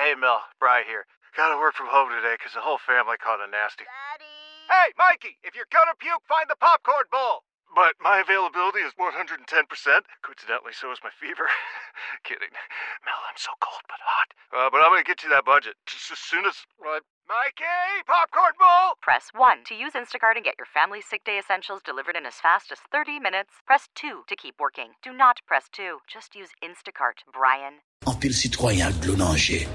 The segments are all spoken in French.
Hey, Mel, Bry here. Gotta work from home today because the whole family caught a nasty. Daddy! Hey, Mikey, if you're gonna puke, find the popcorn bowl! But my availability is 110%. Coincidentally, so is my fever. Kidding. Mel, I'm so cold but hot. Uh, but I'm gonna get you that budget just as soon as. Uh, Mikey, popcorn bowl! Press 1 to use Instacart and get your family's sick day essentials delivered in as fast as 30 minutes. Press 2 to keep working. Do not press 2. Just use Instacart, Brian. En pile citoyen glonanger,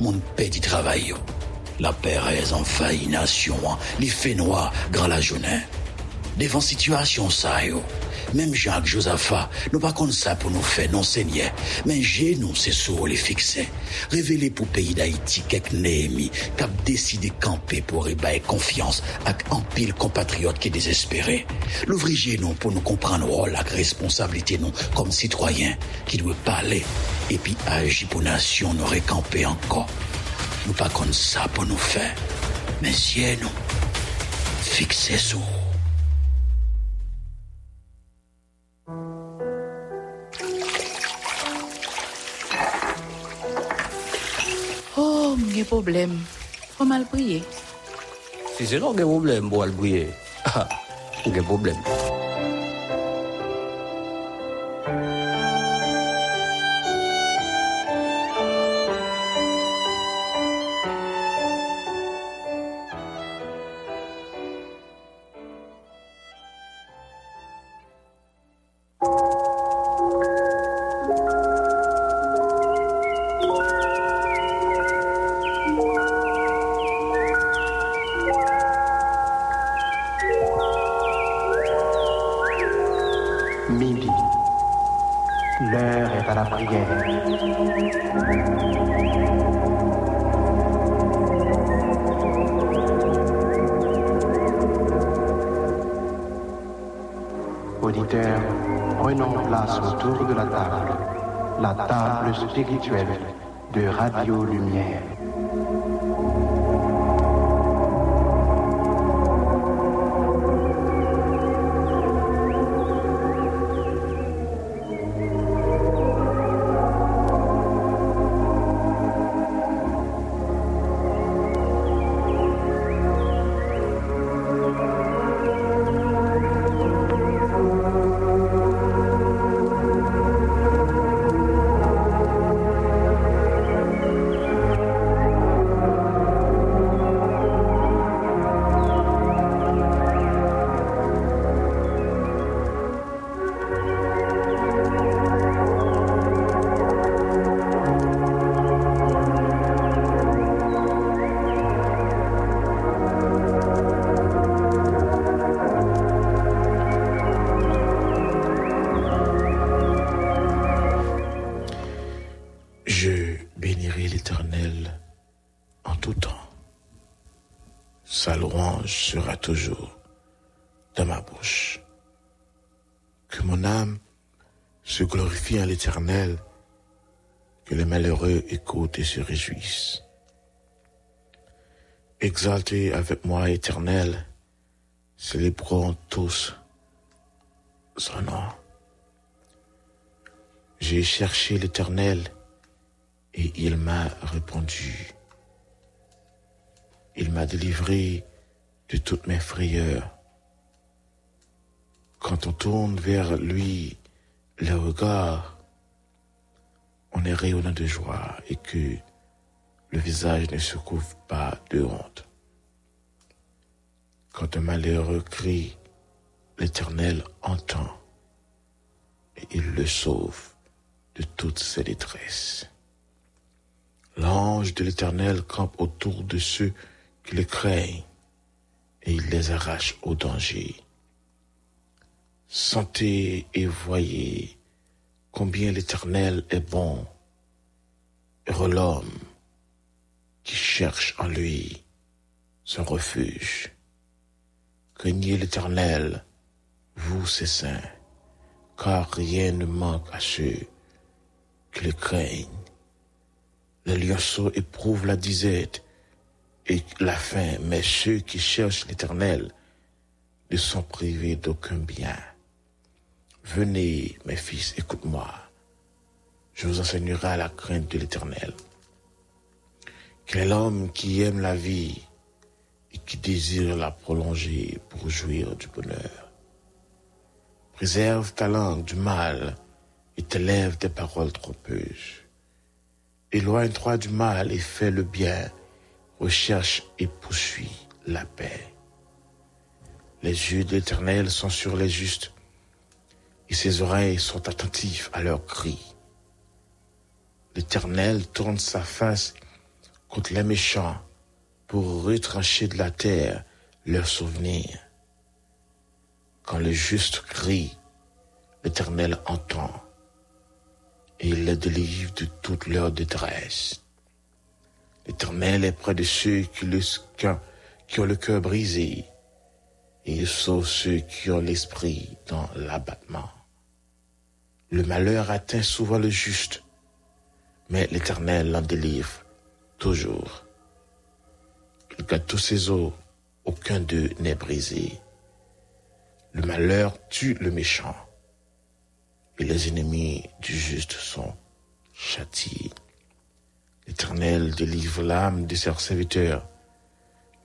mon paix du travail. La Pérez en failli nation, les faits noirs, grand la journée. Devant situation ça, yo. Même Jacques Josaphat, nous pas comme ça pour nous faire non seigneur. Mais j'ai nous, sur les fixer. Révéler pour pays d'Haïti quelques Néhémie, a décidé camper pour ébailler confiance avec un pile compatriote qui est désespéré. L'ouvrier nous pour nous comprendre rôle, la responsabilité nous comme citoyens qui doit parler et puis agir pour nation nous récamper encore. Nous pas comme ça pour nous faire. Oh, mwen problem. Fwa mal priye. Si se non gen problem pou al bouye, gen problem. De Radio Lumière. Âme se glorifie en l'Éternel, que les malheureux écoutent et se réjouissent. Exaltez avec moi, Éternel, célébrons tous son nom. J'ai cherché l'Éternel et il m'a répondu. Il m'a délivré de toutes mes frayeurs. Quand on tourne vers lui le regard, on est rayonnant de joie et que le visage ne se couvre pas de honte. Quand un malheureux crie, l'Éternel entend et il le sauve de toutes ses détresses. L'ange de l'Éternel campe autour de ceux qui le craignent et il les arrache au danger. Sentez et voyez combien l'Éternel est bon, heureux l'homme qui cherche en lui son refuge. Craignez l'Éternel, vous ses saints, car rien ne manque à ceux qui le craignent. Le lionceau éprouve la disette et la faim, mais ceux qui cherchent l'Éternel ne sont privés d'aucun bien. Venez, mes fils, écoute-moi. Je vous enseignerai la crainte de l'Éternel. Quel est qui aime la vie et qui désire la prolonger pour jouir du bonheur Préserve ta langue du mal et te lève des paroles trompeuses. Éloigne-toi du mal et fais le bien. Recherche et poursuis la paix. Les yeux de l'Éternel sont sur les justes et ses oreilles sont attentives à leurs cris. L'Éternel tourne sa face contre les méchants pour retrancher de la terre leurs souvenirs. Quand le juste crie, l'Éternel entend et il les délivre de toute leur détresse. L'Éternel est près de ceux qui, qui ont le cœur brisé et il sauve ceux qui ont l'esprit dans l'abattement. Le malheur atteint souvent le juste, mais l'Éternel l'en délivre toujours. Il tous ses os, aucun d'eux n'est brisé. Le malheur tue le méchant, et les ennemis du juste sont châtiés. L'Éternel délivre l'âme de ses serviteurs,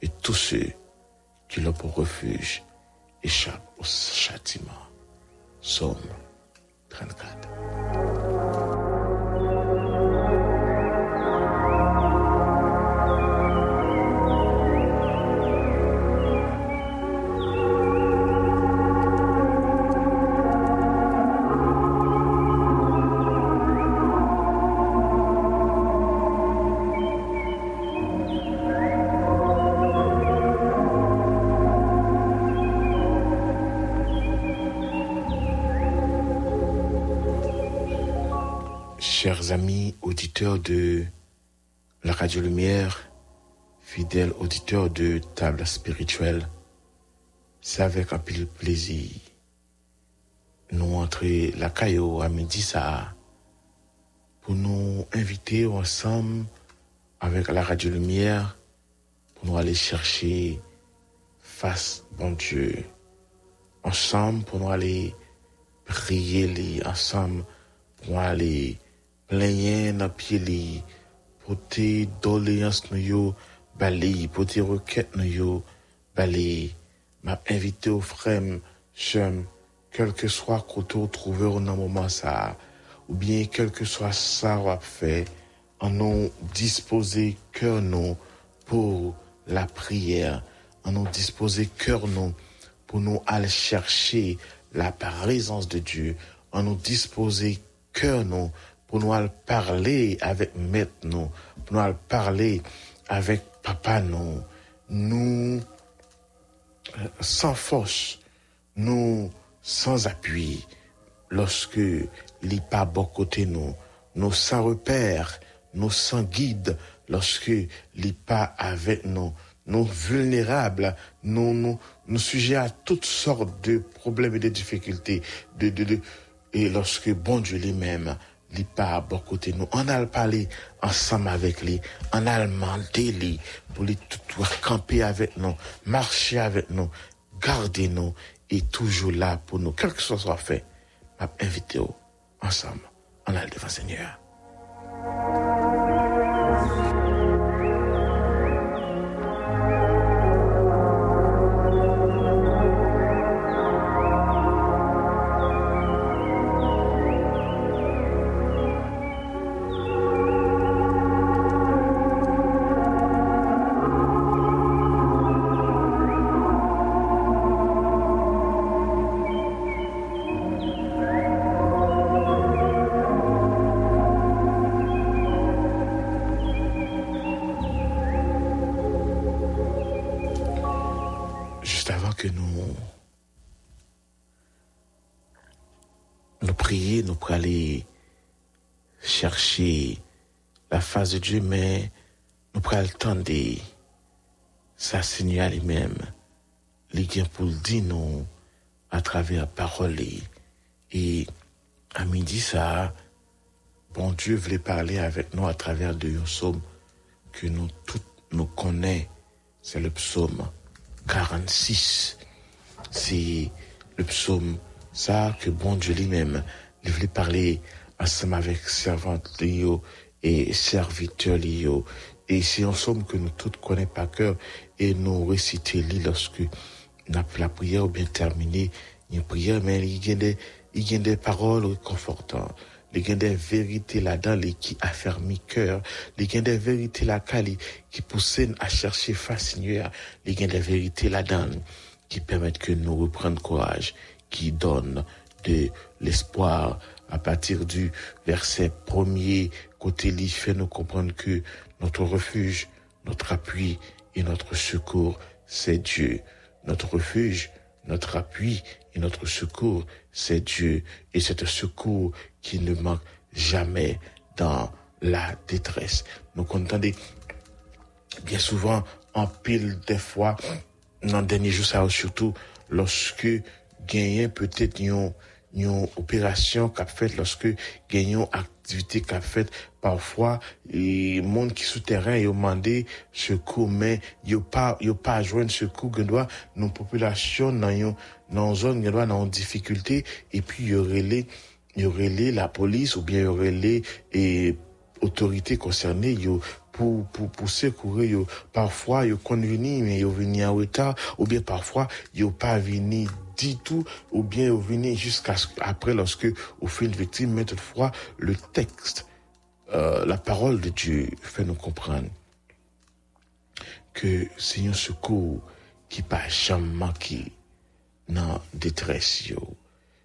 et tous ceux qui l'ont pour refuge échappent au châtiment. Somme I'm glad. De la Radio Lumière, fidèles auditeurs de Table Spirituelle, c'est avec un pile plaisir. Nous entrer la caillou à midi ça pour nous inviter ensemble avec la Radio Lumière pour nous aller chercher face bon Dieu. Ensemble pour nous aller prier ensemble pour nous aller dans pied li pour tes doléances nous yo bali pour tes requêtes nous yo bali m'a invité au frère chum quel que soit côté trouver au moment ça ou bien quel que soit ça on fait en nous disposer cœur nous pour la prière. En nous disposer cœur nous pour nous aller chercher la présence de Dieu. En nous disposer cœur nous pour nous parler avec maître nous, pour nous parler avec papa nous, nous sans force, nous sans appui, lorsque les pas bon côté nous, nous sans repère, nous sans guide, lorsque les pas avec nous, nous vulnérables, nous, nous, nous sujets à toutes sortes de problèmes et de difficultés, de, de, de, et lorsque bon Dieu lui-même li pas à bon côté nous. On a parlé ensemble avec lui, on a demandé lui pour lui tout camper avec nous, marcher avec nous, garder nous et toujours là pour nous. Quel que soit soit fait, m'a invité ensemble. On a devant Seigneur. Que nous nous prions, nous pour aller chercher la face de Dieu, mais nous temps de sa Seigneur lui-même, les gains pour le dire à travers la parole. Et à midi, ça, bon Dieu voulait parler avec nous à travers de un psaume que nous tous nous connaissons. C'est le psaume 46. C'est le psaume ça que bon Dieu lui-même il voulait parler ensemble avec servante Léo et serviteur Léo. Et c'est un psaume que nous tous connaissons par cœur et nous réciter lorsque la prière ou bien terminée, une prière, mais il y a des, il y a des paroles réconfortantes. Il y a des vérités là-dedans qui affermit cœur. Il y a des vérités là qui poussent à chercher face Seigneur. Il y a des vérités là-dedans qui permettent que nous reprenions courage, qui donnent de l'espoir à partir du verset premier côté il fait nous comprendre que notre refuge, notre appui et notre secours, c'est Dieu. Notre refuge, notre appui et notre secours, c'est Dieu. Et c'est un secours qui ne manque jamais dans la détresse. Nous comptons bien souvent en pile des fois, dans le dernier jour, ça surtout lorsque gagner peut-être une, une opération qu'a fait lorsque gagnons activité qu'a fait parfois les monde qui souterrain ont demandé secours mais yo pas yo pas joindre secours que doit nos populations dans dans zone qui doit dans difficulté et puis y aurait les y aurait les la police ou bien y aurait les et autorités concernées yo pour, pour, pour secourir, yo, parfois, yo convenu, mais yo venu en retard, ou bien parfois, yo pas venu du tout, ou bien venu jusqu'à après lorsque au fait une victime, mais toutefois, le texte, euh, la parole de Dieu fait nous comprendre que c'est un secours qui pas jamais manqué dans détresse yo.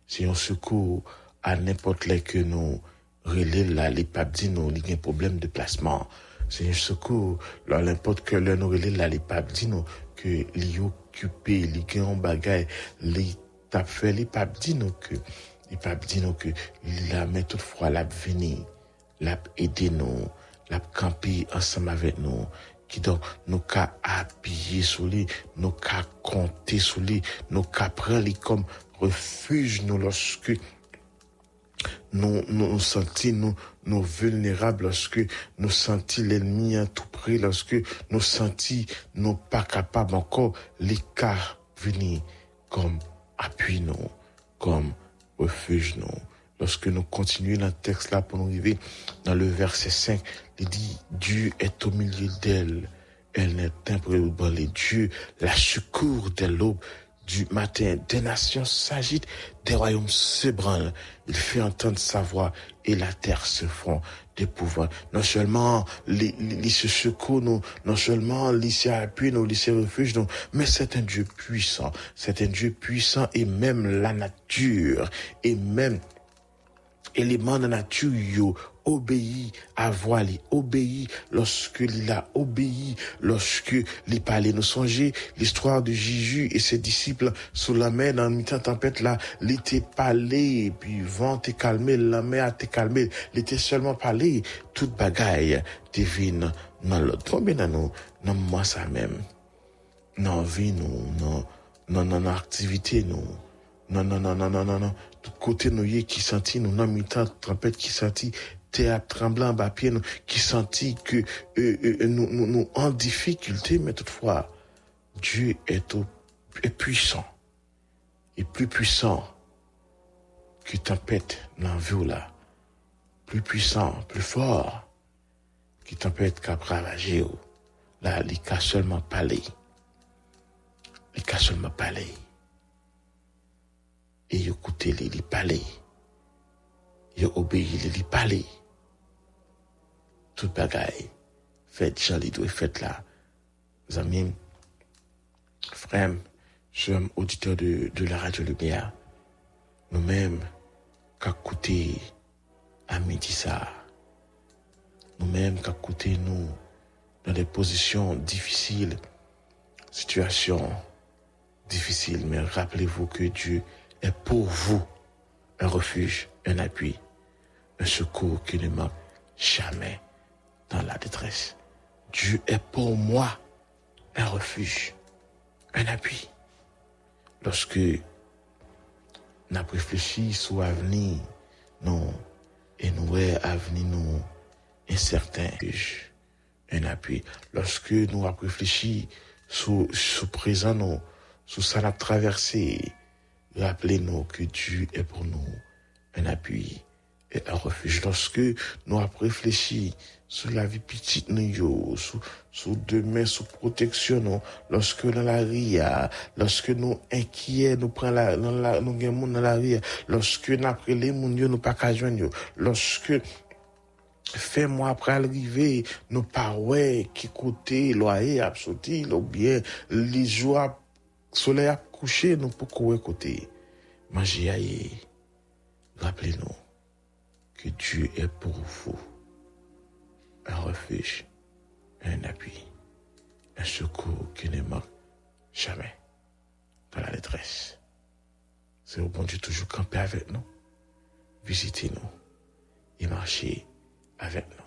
C'est un secours à n'importe lequel que nous relais là, les papes nous, il y a un problème de placement. C'est un secours, là, n'importe que nous relais là, les papes disent nous, que li occupé, li gen en bagay, li tap fait, les papes disent nous que, les papes disent nous que, la met toutefois la veni, la aider nous, la camper ensemble avec nous, qui donc nous ka appuyer sur lui, nous ka compter sur lui, nous ka nous lorsque nous nous sentis nous nous vulnérables lorsque nous sentis l'ennemi à tout près lorsque nous sentis nous pas capables encore les cas venir comme appui nous comme refuge nous. Lorsque nous continuons dans le texte là pour nous arriver dans le verset 5 il dit Dieu est au milieu d'elle. Elle n'est imprévisible Dieu la secours de l'aube du matin, des nations s'agitent, des royaumes se branlent. Il fait entendre sa voix et la terre se fond de pouvoir. Non seulement les se nous, non seulement se appuie nous, se refuge nous, mais c'est un Dieu puissant. C'est un Dieu puissant et même la nature et même éléments de nature yo obéit à voix obéit lorsque il a obéi, lorsque il parlait. Nous songez l'histoire de Jésus et ses disciples sous la mer dans une tempête là, il était parlé, puis vent est calmé, la mer été calmée, il était seulement parlé, toute bagaille divine dans l'autre. Combien dans nous, dans vie nous, dans, dans, activité nous, non, non, non, non, non, non, non, tout côté nous y qui sentit, nous, dans mi-temps, tempête qui sentit, théâtre tremblant bas pied, qui sentit que euh, euh, nous, nous, nous en difficulté, mais toutefois, Dieu est, au, est puissant, et plus puissant que tempête dans vie là, plus puissant, plus fort que tempête qu'a ravagé là, il a seulement parlé, il a seulement parlé, et écoutez il parler, il obéi, il parler tout bagaille. Faites Jean doit fait là. Amis, frères, chers auditeurs de, de la radio Lumière, nous-mêmes, qu'à côté à midi ça, nous-mêmes, qu'à côté nous, dans des positions difficiles, situations difficiles, mais rappelez-vous que Dieu est pour vous un refuge, un appui, un secours qui ne manque jamais dans la détresse. Dieu est pour moi un refuge, un appui. Lorsque nous avons réfléchi sur l'avenir, non, et nous avenir nous incertain, un appui. Lorsque nous avons réfléchi sur ce présent, nous, sur ça a traversé, rappelez-nous que Dieu est pour nous un appui est un refuge. Lorsque nous avons réfléchi sous la vie petite, nous, sous, sous demain, sous protection, nous, lorsque dans la ria, ah, lorsque nous inquiets, nous prenons la, dans la, nous gagnons dans la ria, ah. lorsque nous apprenons les mondes, nous pas qu'à joindre, lorsque Fè mwa pral rive, nou pa wè ki kote loye ap soti, lou bie li jou ap sole ap kouche, nou pou kowe kote. Maji a ye, rappele nou. Que Dieu est pour vous un refuge, un appui, un secours qui ne manque jamais dans la détresse. C'est au bon Dieu toujours camper avec nous, visitez-nous et marcher avec nous.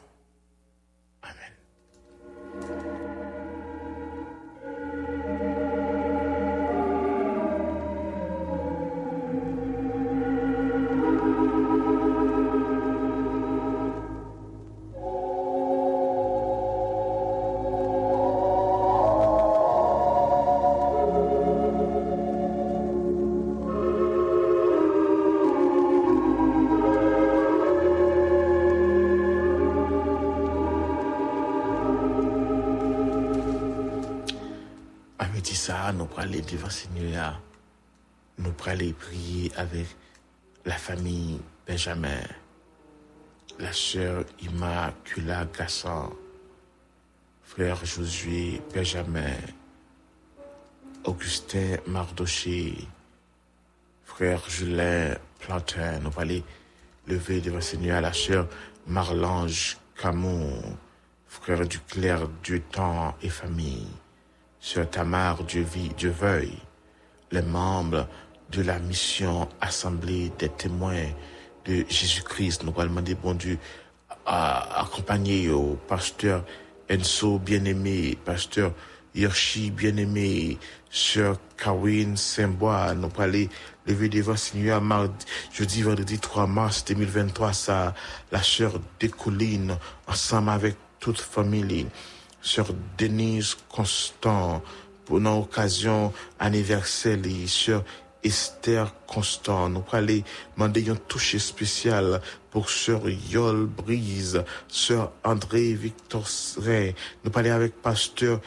Nous prenons aller devant Seigneur. Nous prenons aller prier avec la famille Benjamin, la sœur Immacula Gassan, frère Josué Benjamin, Augustin Mardoché, frère Julien Plantin. Nous prenons aller lever devant Seigneur la sœur Marlange Camon, frère du clair du temps et famille. Sœur Tamar Dieu, vit, Dieu veuille, les membres de la mission Assemblée des témoins de Jésus-Christ, nous allons demander, bon Dieu, à accompagner au pasteur Enso bien-aimé, pasteur Yoshi bien-aimé, sœur Kawin Saint-Bois, nous allons aller lever devant Seigneur mardi, jeudi, vendredi 3 mars 2023, ça, la sœur Décoline, ensemble avec toute famille, Sœur Denise Constant, pour une occasion anniversaire, Sœur Esther Constant. Nous allons demander un toucher spécial pour Sœur Yol Brise, Sœur André Victor Ray. Nous allons avec Pasteur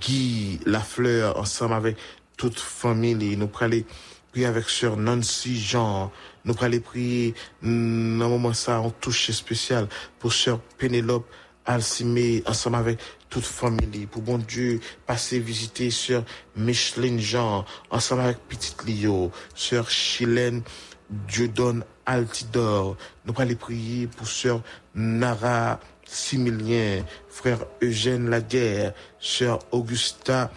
Guy Lafleur, ensemble avec toute famille. Nous allons prier avec Sœur Nancy Jean. Nous allons prier, dans un moment ça, un toucher spécial pour Sœur Pénélope Alcimé, ensemble avec toute famille, pour bon Dieu, passer visiter sœur Micheline Jean, ensemble avec petite Lio, sœur Chilène Dieudonne Altidor. Nous allons prier pour sœur Nara Similien, frère Eugène Laguerre, sœur Augusta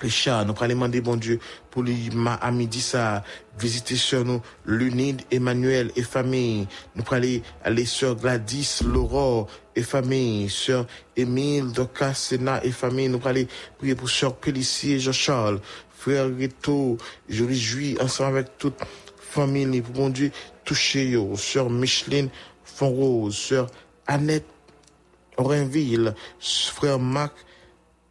Richard, nous allons demander, bon Dieu, pour lui, ma ami dit ça, visiter sur nous, l'unide Emmanuel et famille. Nous allons aller sur Gladys Laurent et famille, sur Émile Doka Sena et famille. Nous allons prier pour sœur Pélissier Jean-Charles, frère Rito. Je réjouis ensemble avec toute famille, pour bon Dieu, toucher yo, sœur Micheline Fonrose, sœur Annette Orenville, frère Marc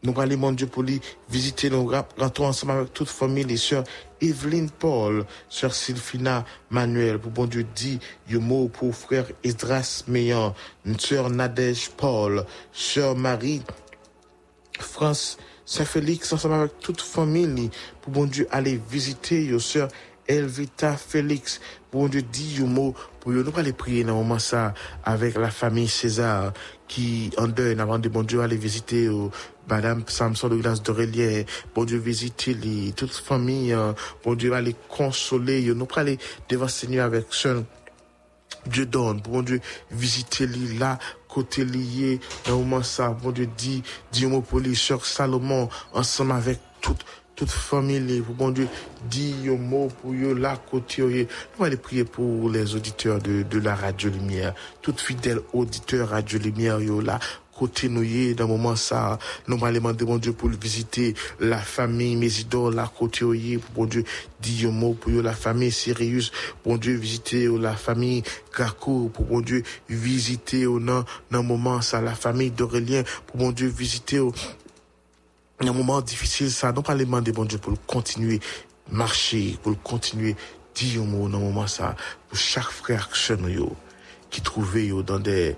nous allons, mon Dieu, pour lui visiter nos rentrons ensemble avec toute famille, les sœurs. Evelyne Paul, sœur Sylphina Manuel, pour bon Dieu dit, un mot pour frère Esdras Meillan, sœur Nadège Paul, sœur Marie France Saint-Félix, ensemble avec toute famille, pour bon Dieu aller visiter, your sœur Elvita Félix, pour bon Dieu dit un mot pour nous aller prier dans moment ça avec la famille César qui en deuil avant de bon Dieu aller visiter Madame Samson de glace d'Aurélier, bon Dieu visiter les, toute famille, euh, bon Dieu aller consoler, nous aller devant Seigneur avec seul Dieu donne, bon Dieu visiter les là, côté lié, dans moment ça, bon Dieu dit, dit pour les sœurs Salomon, ensemble avec toute toute famille, bon Dieu, dit un mot pour eux, là, côté, nous allons prier pour les auditeurs de, de la Radio Lumière, toutes fidèles auditeurs Radio Lumière, yo, là, côté nous est, dans moment ça, nous allons bon Dieu, pour visiter. La famille Mésidor, là, côté est, pour bon Dieu, un mot pour la famille Sirius, bon Dieu, visiter la famille Gaco, pour bon Dieu, visiter au dans le moment ça, la famille d'Aurélien, pour bon Dieu, visiter un moment difficile, ça, non pas les demander, bon Dieu, pour continuer, marcher, pour continuer, dire mot, dans moment ça, pour chaque frère yo, qui trouvait dans des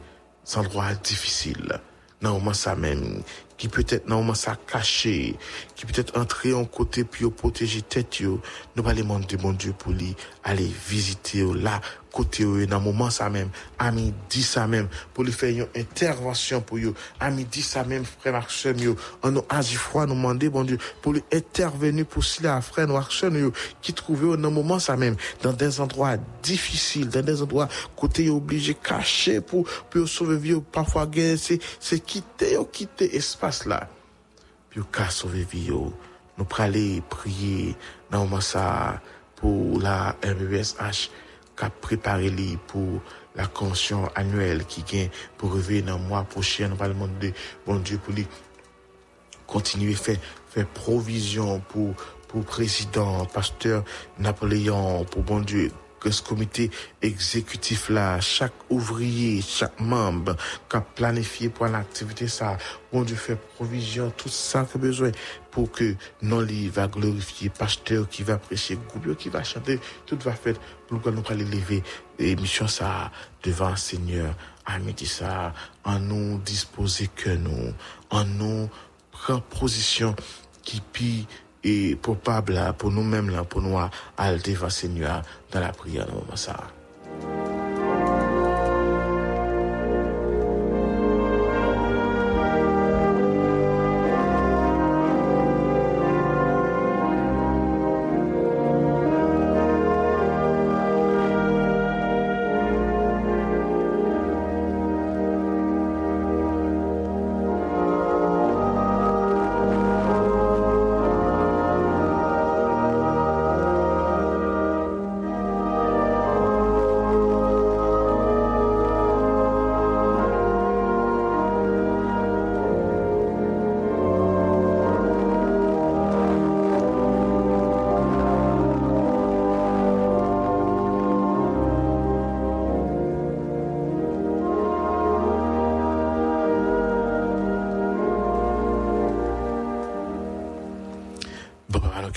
endroits difficiles, dans un moment ça même, qui peut-être dans un moment ça caché, qui peut-être entrer en côté au protéger tête nous les demander, bon Dieu, pour lui, aller visiter là, côté dans moment ça même, ami dit ça même, pour lui faire une intervention pour yo, ami dit ça même, frère Marcel yo, en nous agi froid, nous demander, bon Dieu, pour lui intervenir pour cela, frère Marcel qui trouvait dans moment ça même, dans des endroits difficiles, dans des endroits côté obligé caché pour, pour sauver vie, parfois c'est, c'est quitter, quitter espace là, puis qu'à sauver vie nous aller prier dans ça, pour la MBSH, qu'a préparé li pour la convention annuelle qui vient pour revenir dans le mois prochain. Nous allons demander, bon Dieu, pour lui continuer à faire, faire provision pour, pour président, pasteur Napoléon, pour bon Dieu, que ce comité exécutif là, chaque ouvrier, chaque membre qui a planifié pour l'activité ça, bon Dieu fait provision, tout ça que besoin pour que non li va glorifier pasteur qui va prêcher, groupe qui va chanter, tout va faire pour que nous allons lever l'émission ça devant le Seigneur. Midi ça, en nous disposer que nous, en nous prendre position qui pille et probable là, pour nous-mêmes pour nous aller devant Seigneur dans la prière dans le moment ça.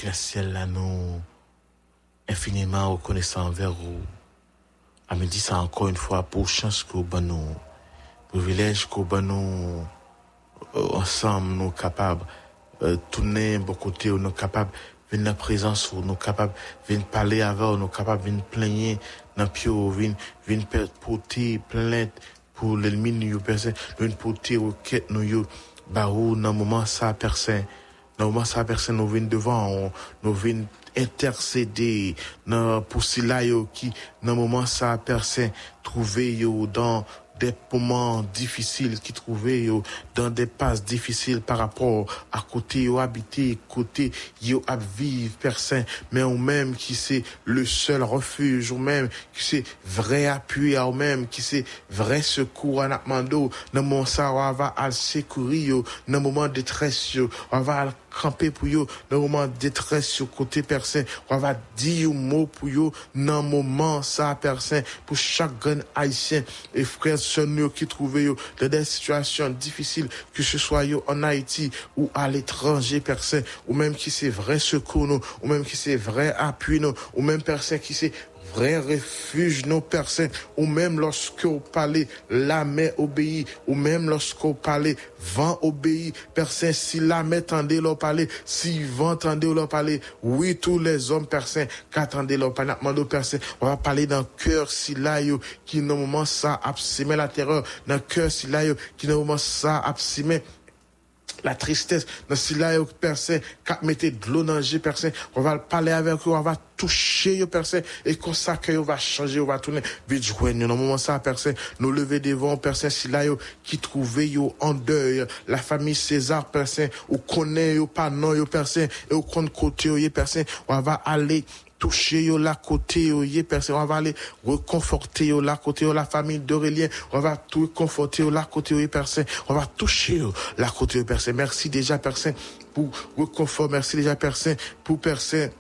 Le ciel là, infiniment reconnaissant envers vous. À me dire ça encore une fois pour chance que vous nous, privilège que vous nous, euh, ensemble, nous capables, euh, tourner bon côté, nous capables, venir la présence, nous capables, venir parler avec nous capables, venir plaigner dans pied, venir, venir porter plainte pour l'ennemi, nous, personne, venir porter requête, nous, dans moment, ça, personne, moment, ça, personne, nous venons devant, nous venons intercéder, dans, pour cela, qui, dans moment, ça, personne, trouver, yo, dans, des moments difficiles qui trouvaient dans des passes difficiles par rapport à côté yo habité, côté à vivre personne, mais ou même qui c'est le seul refuge, ou même qui c'est vrai appui, ou même qui c'est vrai secours à Nakmando, dans mon ça, on va al secourir dans moment de détresse on va camper pour yo, dans moment de détresse yo, côté personne, on va dire un mot pour yo, dans moment ça, personne, pour chaque grand haïtien et frères, sœurs qui trouvent dans des situations difficiles, que ce soit en Haïti ou à l'étranger, personne, ou même qui c'est vrai secours nous, ou même qui c'est vrai appui nous, ou même personne qui c'est vrai refuge nos personnes, ou même lorsque vous parlez, la mer obéit, ou même lorsque vous parlez, vent obéit, personne, si la mer tendait leur parler, si vent tendait leur parler, oui, tous les hommes personnes, qu'attendez leur parler, personnes, on va parler d'un cœur si là, qui, moment, ça, absimé la terreur, d'un cœur si là, qui, moment, ça, absimé la tristesse, dans ce là, yo, Père Saint, qu'a mettez de l'eau dans Saint, on va parler avec eux, on va toucher, yo, Saint, et comme ça, que va changer, on va tourner, vite moment ça, Saint, nous lever devant, Saint, si là, qui trouvait, yo, en deuil, la famille César, Saint, ou connaît, yo, pas non, yo, Saint, et ou compte côté, yo, Saint, on va aller toucher yo la côté yo yé personne. On va aller reconforter yo la côté yo la famille d'Aurélien. On va tout conforter yo la côté yo personne. On va toucher yo la côté yo personne. Merci déjà personne pour reconfort. Merci déjà personne pour personne.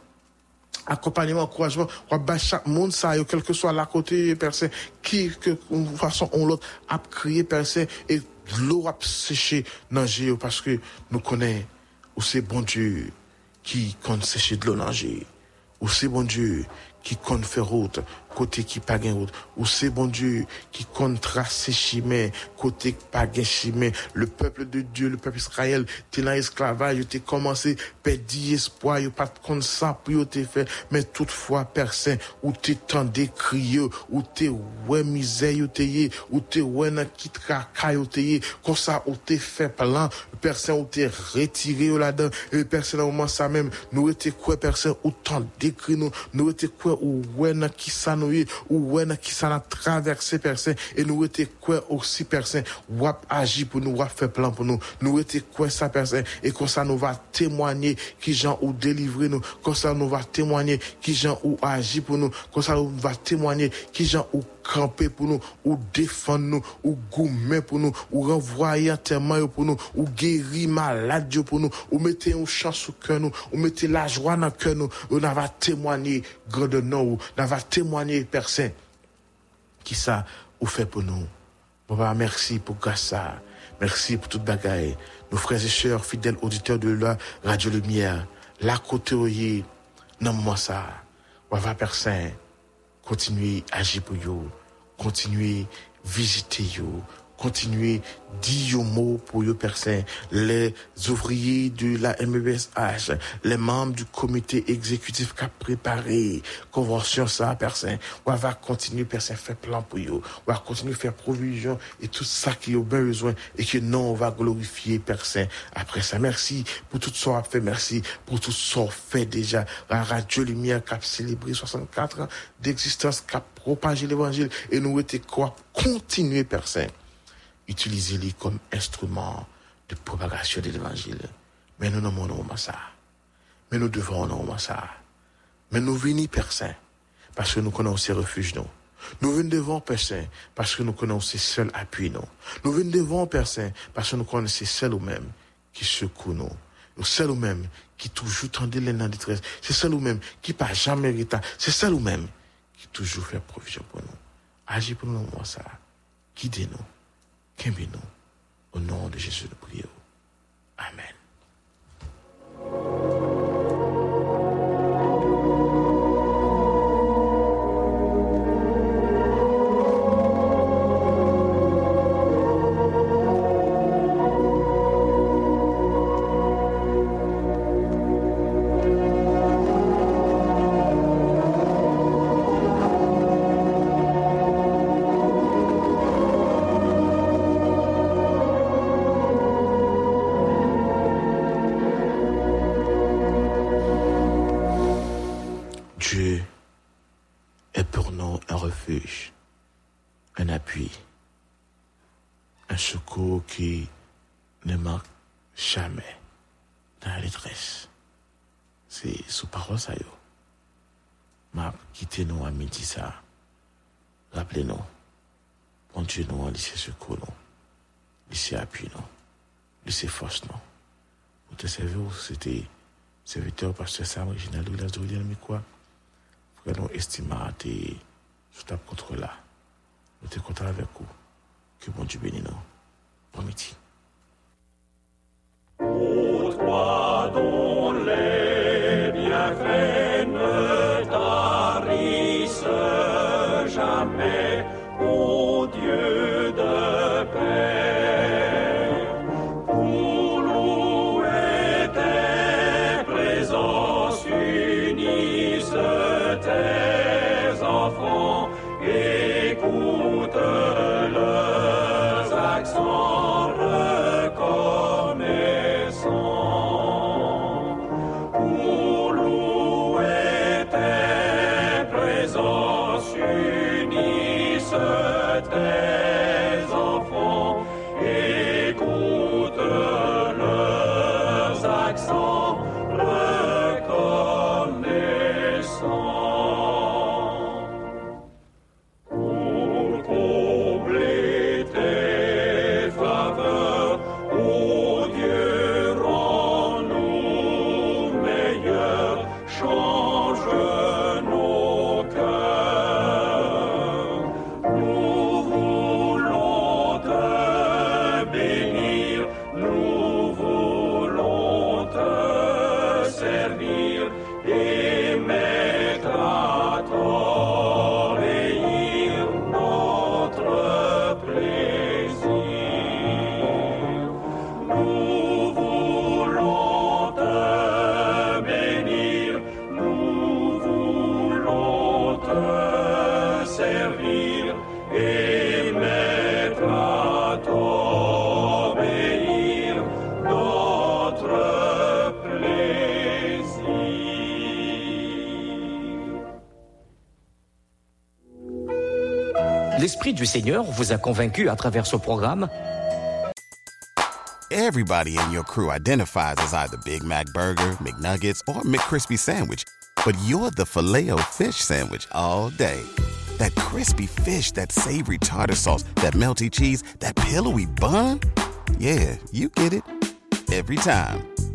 Accompagnement, encouragement, on va chaque monde ça, quel que soit la côté personne. Qui, que, façon ou l'autre, a crié personne et l'eau a séché dans parce que nous connaissons où c'est bon Dieu qui compte sécher de l'eau dans c'est bon Dieu qui compte faire route, côté qui pas gain route, ou c'est bon Dieu qui compte tracer chemin, côté pas gain chemin. Le peuple de Dieu, le peuple Israël, t'es dans l'esclavage, t'es commencé, perdre espoir, y'a pas de compte ça pour te fait, mais toutefois, personne, ou t'es tant crier, ou t'es ouais misère, ou t'es, ou t'es ouais nan qui traka, ou t'es, comme ça, ou t'es fait plan, personne, ou t'es retiré là-dedans, et personne, au moment ça même, nous était quoi, personne, ou tant décrit nous, nous était quoi, ou ouais qui ça nous ou ouais qui ça n'a traversé personne, et nous était quoi aussi personne, wap agi pour nous, wap fait plan pour nous, nous était quoi ça personne, et comme ça nous va témoigner qui gens ou délivrer nous, comme ça nous va témoigner qui gens ou agi pour nous, comme ça nous va témoigner qui gens ou camper pour nous, ou défendre nous, ou goumer pour nous, ou renvoyer enterrement pour nous, ou guérir malade pour nous, ou mettre une chance au cœur nous, ou mettre la joie dans cœur nous, ou n'a va témoigner grand nous, n'a va témoigner personne qui ça ou fait pour nous. Papa, merci pour ça. Merci pour toute bagaille. Nos frères et sœurs, fidèles auditeurs de la Radio Lumière, la côté oye, non moi ça. On kontinue aji pou yo, kontinue vizite yo, continuer dire mot pour yo personne, les ouvriers de la MEBSH, les membres du comité exécutif qui a préparé convention ça personne, on va continuer personne faire plan pour yo, on va continuer faire provision et tout ça qui a besoin et que non on va glorifier personne après ça. Merci pour tout ce qu'on a fait, merci pour tout ce qu'on fait déjà. La Radio Lumière qui a célébré 64 ans d'existence, qui a propagé l'évangile et nous était quoi? Continuer personne utiliser-les comme instrument de propagation de l'évangile. Mais nous n'avons pas ça. Mais nous devons non ça. Mais nous venons personne parce que nous connaissons refuge nous. Nous venons devant personne parce que nous connaissons seul appui nous. Nous venons devant personne parce que nous connaissons seul ou même qui secoue nous. Nous seul ou même qui toujours tendait les détresse. C'est seul ou même qui pas jamais retard. C'est seul ou même qui toujours fait provision pour nous. Agis pour nous, moi ça. Guidez-nous. Qu'aimez-nous. Au nom de Jésus, nous prions. Amen. Dans la détresse. C'est sous parole ça yo. M'a quitté nous à midi ça. Rappelez-nous. Bon Dieu nous a laissé secours nous. Laissé appui nous. Laissé force nous. Pour te servir, c'était serviteur pasteur Sam original de mais quoi? Frère, nous estimons tes sous ta contre là. Nous te content avec vous. Que bon Dieu bénisse nous. Bon midi. Pour toi L'Esprit du Seigneur vous a convaincu à travers ce programme Everybody in your crew identifies as either Big Mac Burger, McNuggets, or McCrispy Sandwich. But you're the filet fish Sandwich all day. That crispy fish, that savory tartar sauce, that melty cheese, that pillowy bun. Yeah, you get it. Every time.